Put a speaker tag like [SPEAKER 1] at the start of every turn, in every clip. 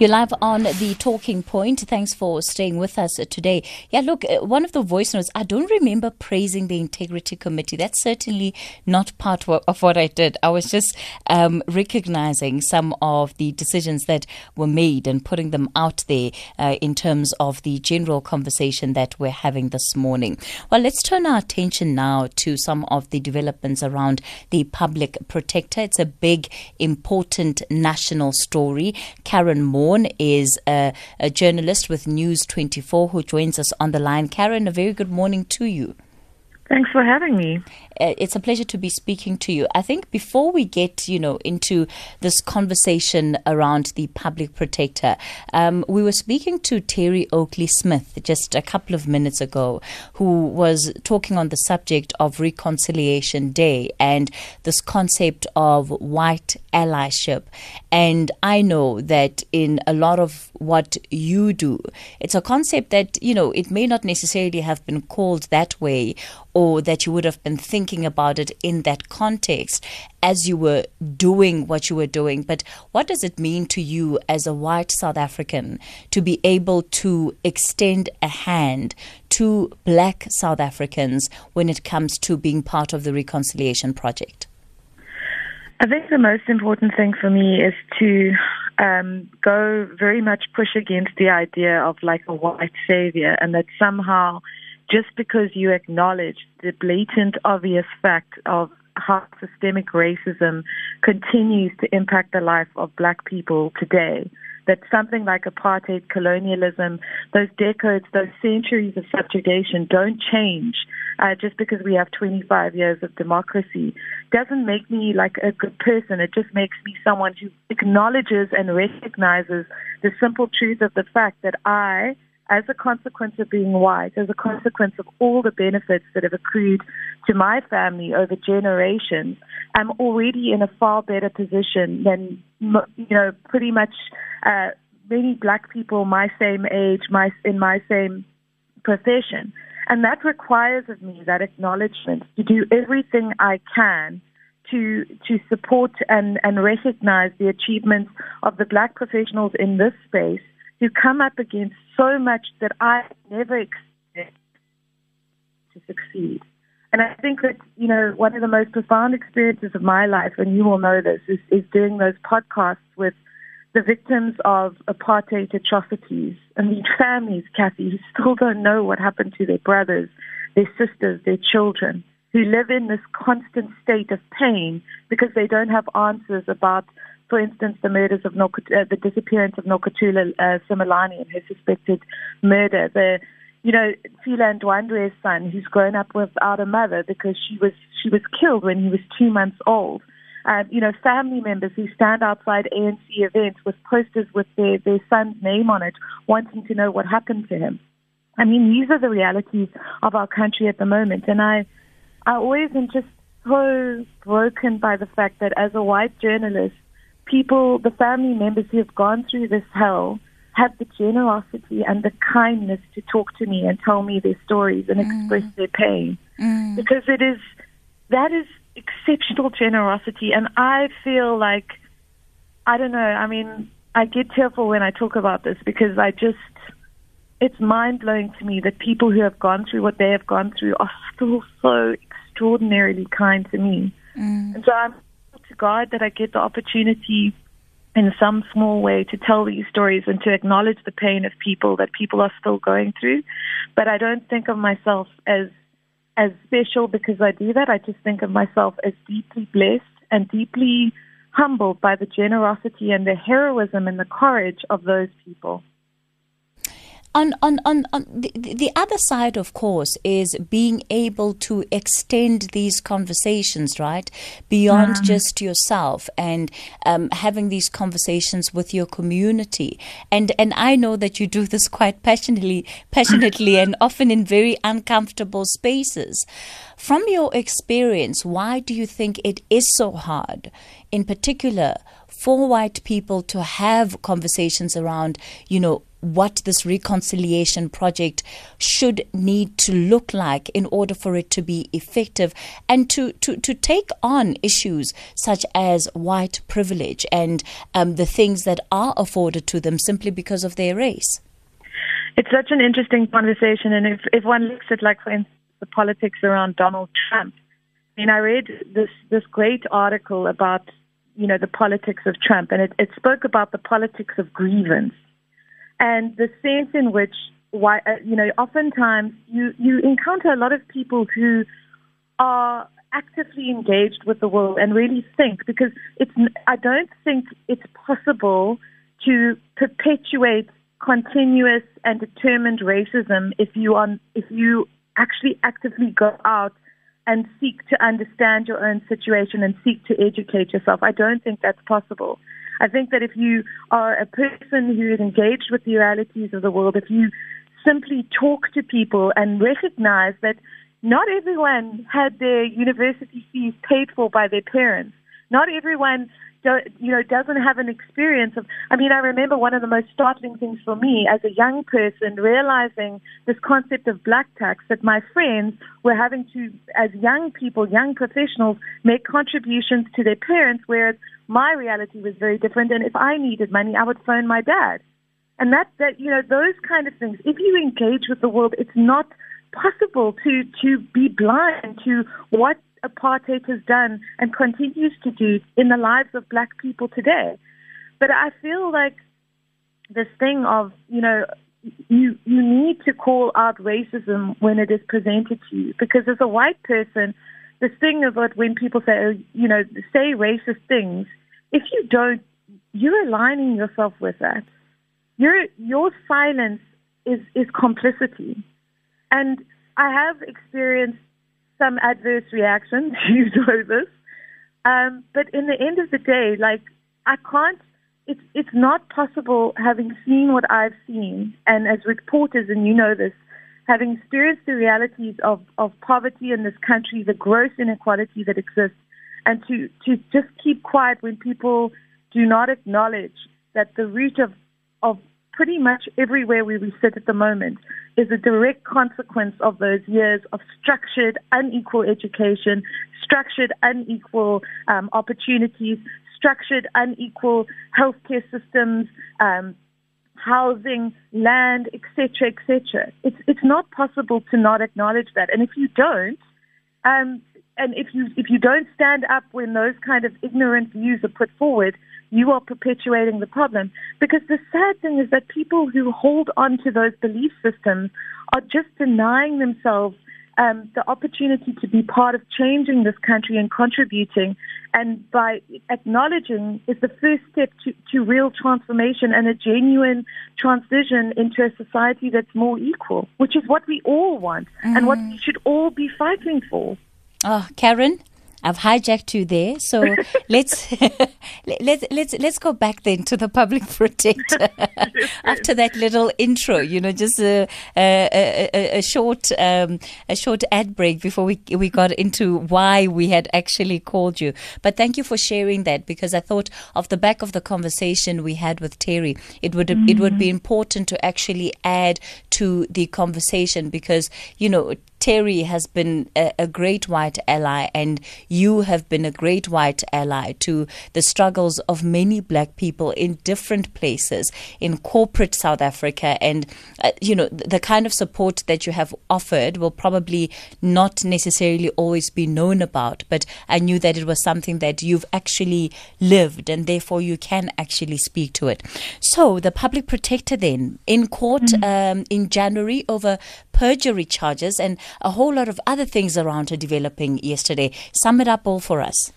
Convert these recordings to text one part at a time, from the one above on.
[SPEAKER 1] You're live on the talking point. Thanks for staying with us today. Yeah, look, uh, one of the voice notes, I don't remember praising the integrity committee. That's certainly not part of what I did. I was just um, recognizing some of the decisions that were made and putting them out there uh, in terms of the general conversation that we're having this morning. Well, let's turn our attention now to some of the developments around the public protector. It's a big, important national story. Karyn Maughan is a, a journalist with News 24 who joins us on the line. Karyn, a very good morning to you.
[SPEAKER 2] Thanks for having me.
[SPEAKER 1] It's a pleasure to be speaking to you. I think before we get, you know, into this conversation around the public protector, um, we were speaking to Terry Oakley Smith just a couple of minutes ago, who was talking on the subject of Reconciliation Day and this concept of white allyship. And I know that in a lot of what you do, it's a concept that, you know, it may not necessarily have been called that way or that you would have been thinking about it in that context as you were doing what you were doing. But what does it mean to you as a white South African to be able to extend a hand to black South Africans when it comes to being part of the reconciliation project?
[SPEAKER 2] I think the most important thing for me is to um, go very much push against the idea of like a white savior and that somehow just because you acknowledge the blatant, obvious fact of how systemic racism continues to impact the life of black people today, that something like apartheid, colonialism, those decades, those centuries of subjugation don't change uh, just because we have 25 years of democracy, doesn't make me like a good person. It just makes me someone who acknowledges and recognizes the simple truth of the fact that I, as a consequence of being white, as a consequence of all the benefits that have accrued to my family over generations, I'm already in a far better position than, you know, pretty much uh, many black people my same age, my in my same profession. And that requires of me that acknowledgement to do everything I can to to support and, and recognize the achievements of the black professionals in this space who come up against so much that I never expect to succeed. And I think that, you know, one of the most profound experiences of my life, and you will know this, is, is doing those podcasts with the victims of apartheid atrocities and these families, Kathy, who still don't know what happened to their brothers, their sisters, their children, who live in this constant state of pain because they don't have answers about for instance, the murders of Nok- uh, the disappearance of Nokuthula uh, Simelane and her suspected murder. The you know, Phila Ndwandwe's son, who's grown up without a mother because she was she was killed when he was two months old. Um, you know, family members who stand outside ANC events with posters with their, their son's name on it, wanting to know what happened to him. I mean, these are the realities of our country at the moment, and I, I always am just so broken by the fact that as a white journalist, people, the family members who have gone through this hell, have the generosity and the kindness to talk to me and tell me their stories and mm. express their pain. Mm. Because it is, that is exceptional generosity. And I feel like, I don't know, I mean, I get tearful when I talk about this because I just, it's mind blowing to me that people who have gone through what they have gone through are still so extraordinarily kind to me. Mm. And so I'm to God that I get the opportunity in some small way to tell these stories and to acknowledge the pain of people that people are still going through. But I don't think of myself as as special because I do that. I just think of myself as deeply blessed and deeply humbled by the generosity and the heroism and the courage of those people
[SPEAKER 1] on on on, on the, the other side of course is being able to extend these conversations right? Beyond mm. just yourself and um, having these conversations with your community. And and I know that you do this quite passionately passionately and often in very uncomfortable spaces. From your experience why do you think it is so hard in particular, for white people to have conversations around, you know, what this reconciliation project should need to look like in order for it to be effective and to, to, to take on issues such as white privilege and um, the things that are afforded to them simply because of their race.
[SPEAKER 2] It's such an interesting conversation, and if, if one looks at, like, for instance, the politics around Donald Trump, I mean, I read this this great article about you know the politics of Trump, and it, it spoke about the politics of grievance and the sense in which why uh, you know oftentimes you you encounter a lot of people who are actively engaged with the world and really think because it's I don't think it's possible to perpetuate continuous and determined racism if you are if you actually actively go out and seek to understand your own situation and seek to educate yourself. I don't think that's possible. I think that if you are a person who is engaged with the realities of the world, if you simply talk to people and recognize that not everyone had their university fees paid for by their parents, not everyone you know doesn't have an experience of i mean i remember one of the most startling things for me as a young person realizing this concept of black tax that my friends were having to as young people young professionals make contributions to their parents whereas my reality was very different. And if I needed money, I would phone my dad. And that, that, you know, those kind of things. If you engage with the world, it's not possible to, to be blind to what apartheid has done and continues to do in the lives of black people today. But I feel like this thing of, you know, you you need to call out racism when it is presented to you because as a white person, this thing about when people say, oh, you know, say racist things, if you don't, you're aligning yourself with that. Your your silence is is complicity, and I have experienced some adverse reactions. You know this, um, but in the end of the day, like I can't. It's it's not possible having seen what I've seen, and as reporters, and you know this, having experienced the realities of, of poverty in this country, the gross inequality that exists, and to, to just keep quiet when people do not acknowledge that the root of, of pretty much everywhere where we sit at the moment is a direct consequence of those years of structured, unequal education, structured, unequal um, opportunities, structured, unequal healthcare systems, um, housing, land, etc., etc. It's it's not possible to not acknowledge that, and if you don't, um, and if you if you don't stand up when those kind of ignorant views are put forward, you are perpetuating the problem. Because the sad thing is that people who hold on to those belief systems are just denying themselves um, the opportunity to be part of changing this country and contributing. And by acknowledging is the first step to, to real transformation and a genuine transition into a society that's more equal, which is what we all want mm. and what we should all be fighting for.
[SPEAKER 1] Oh, Karyn, I've hijacked you there. So let's let's let's let's go back then to the public protector after that little intro. You know, just a a, a, a short um, a short ad break before we we got into why we had actually called you. But thank you for sharing that because I thought off the back of the conversation we had with Terry, it would mm-hmm. it would be important to actually add to the conversation because you know Terry has been a, a, great white ally, and you have been a great white ally to the struggles of many black people in different places in corporate South Africa. And, uh, you know, the kind of support that you have offered will probably not necessarily always be known about, but I knew that it was something that you've actually lived, and therefore you can actually speak to it. So, the public protector then in court mm-hmm. um, in January over perjury charges and a whole lot of other things around her developing yesterday. Sum it up all for us.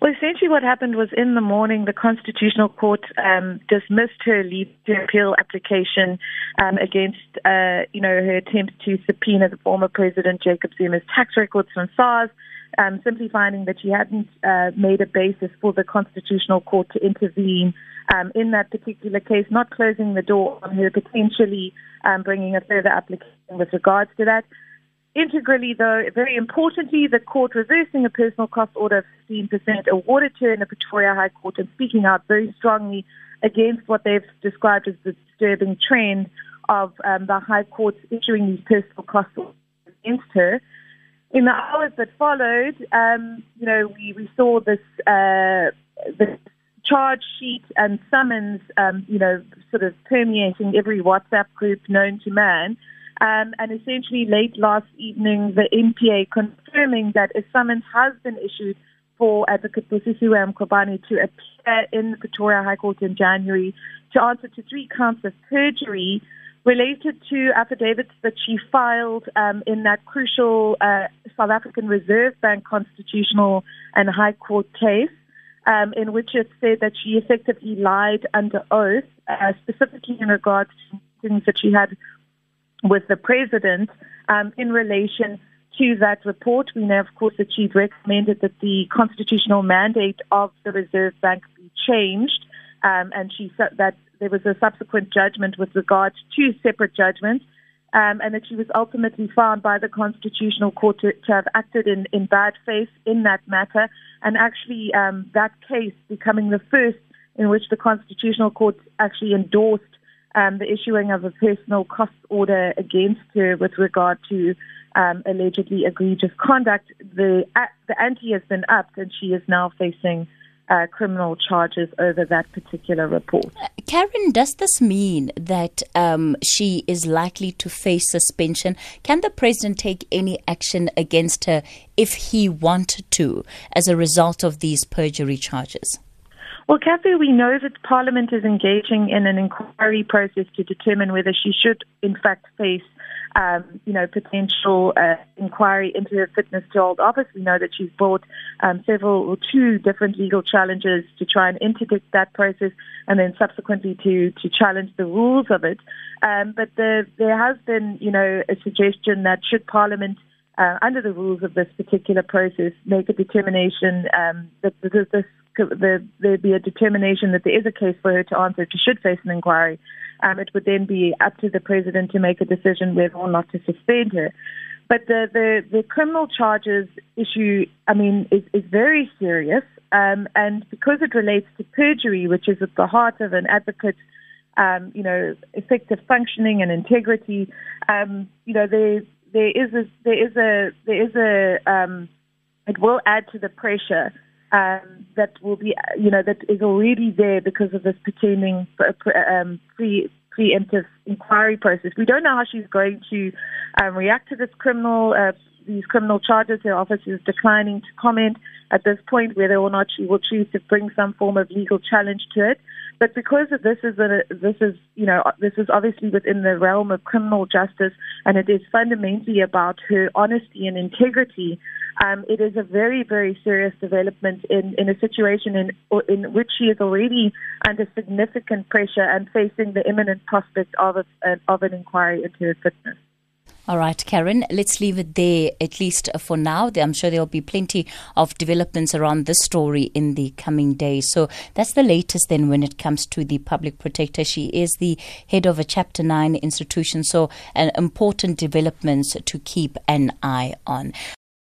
[SPEAKER 2] Well, essentially, what happened was in the morning, the Constitutional Court um, dismissed her leave to appeal application um, against, uh, you know, her attempt to subpoena the former President Jacob Zuma's tax records from SARS, um, simply finding that she hadn't uh, made a basis for the Constitutional Court to intervene um, in that particular case, not closing the door on her potentially um, bringing a further application with regards to that. Integrally, though, very importantly, the court reversing a personal cost order of 15% awarded to her in the Pretoria High Court and speaking out very strongly against what they've described as the disturbing trend of um, the High Court issuing these personal cost orders against her. In the hours that followed, um, you know, we, we saw this, uh, this charge sheet and summons, um, you know, sort of permeating every WhatsApp group known to man. Um, and essentially, late last evening, the NPA confirming that a summons has been issued for Advocate Busisiwe Mkhwebane to appear in the Pretoria High Court in January to answer to three counts of perjury related to affidavits that she filed um, in that crucial uh, South African Reserve Bank constitutional and High Court case um, in which it said that she effectively lied under oath, uh, specifically in regards to things that she had with the president um, in relation to that report. We know, of course, that she recommended that the constitutional mandate of the Reserve Bank be changed, um, and she said that there was a subsequent judgment with regard to separate judgments um, and that she was ultimately found by the Constitutional Court to, to have acted in, in bad faith in that matter, and actually um, that case becoming the first in which the Constitutional Court actually endorsed um, the issuing of a personal cost order against her with regard to um, allegedly egregious conduct. The, uh, the ante has been upped, and she is now facing uh, criminal charges over that particular report.
[SPEAKER 1] Karyn, does this mean that um, she is likely to face suspension? Can the president take any action against her if he wanted to as a result of these perjury charges?
[SPEAKER 2] Well, Kathy, we know that Parliament is engaging in an inquiry process to determine whether she should, in fact, face um, you know, potential uh, inquiry into her fitness to hold office. We know that she's brought um, several or two different legal challenges to try and interdict that process and then subsequently to, to challenge the rules of it. Um, but the, there has been, you know, a suggestion that should Parliament uh, under the rules of this particular process, make a determination um, that this, this there, there'd be a determination that there is a case for her to answer, she should face an inquiry. Um, it would then be up to the president to make a decision whether or not to suspend her. But the, the, the criminal charges issue, I mean, is, is very serious. Um, and because it relates to perjury, which is at the heart of an advocate's, um, you know, effective functioning and integrity, um, you know, there, there is a, there is a, there is a, um, it will add to the pressure um, that will be, you know, that is already there because of this pertaining um, pre preemptive inquiry process. We don't know how she's going to um, react to this criminal uh, these criminal charges. Her office is declining to comment at this point whether or not she will choose to bring some form of legal challenge to it. But because this is a, this is you know this is obviously within the realm of criminal justice, and it is fundamentally about her honesty and integrity. Um, it is a very very serious development in, in a situation in in which she is already under significant pressure and facing the imminent prospect of a, of an inquiry into her fitness.
[SPEAKER 1] All right, Karyn, let's leave it there, at least for now. I'm sure there'll be plenty of developments around this story in the coming days. So that's the latest then when it comes to the public protector. She is the head of a Chapter 9 institution, so an important developments to keep an eye on.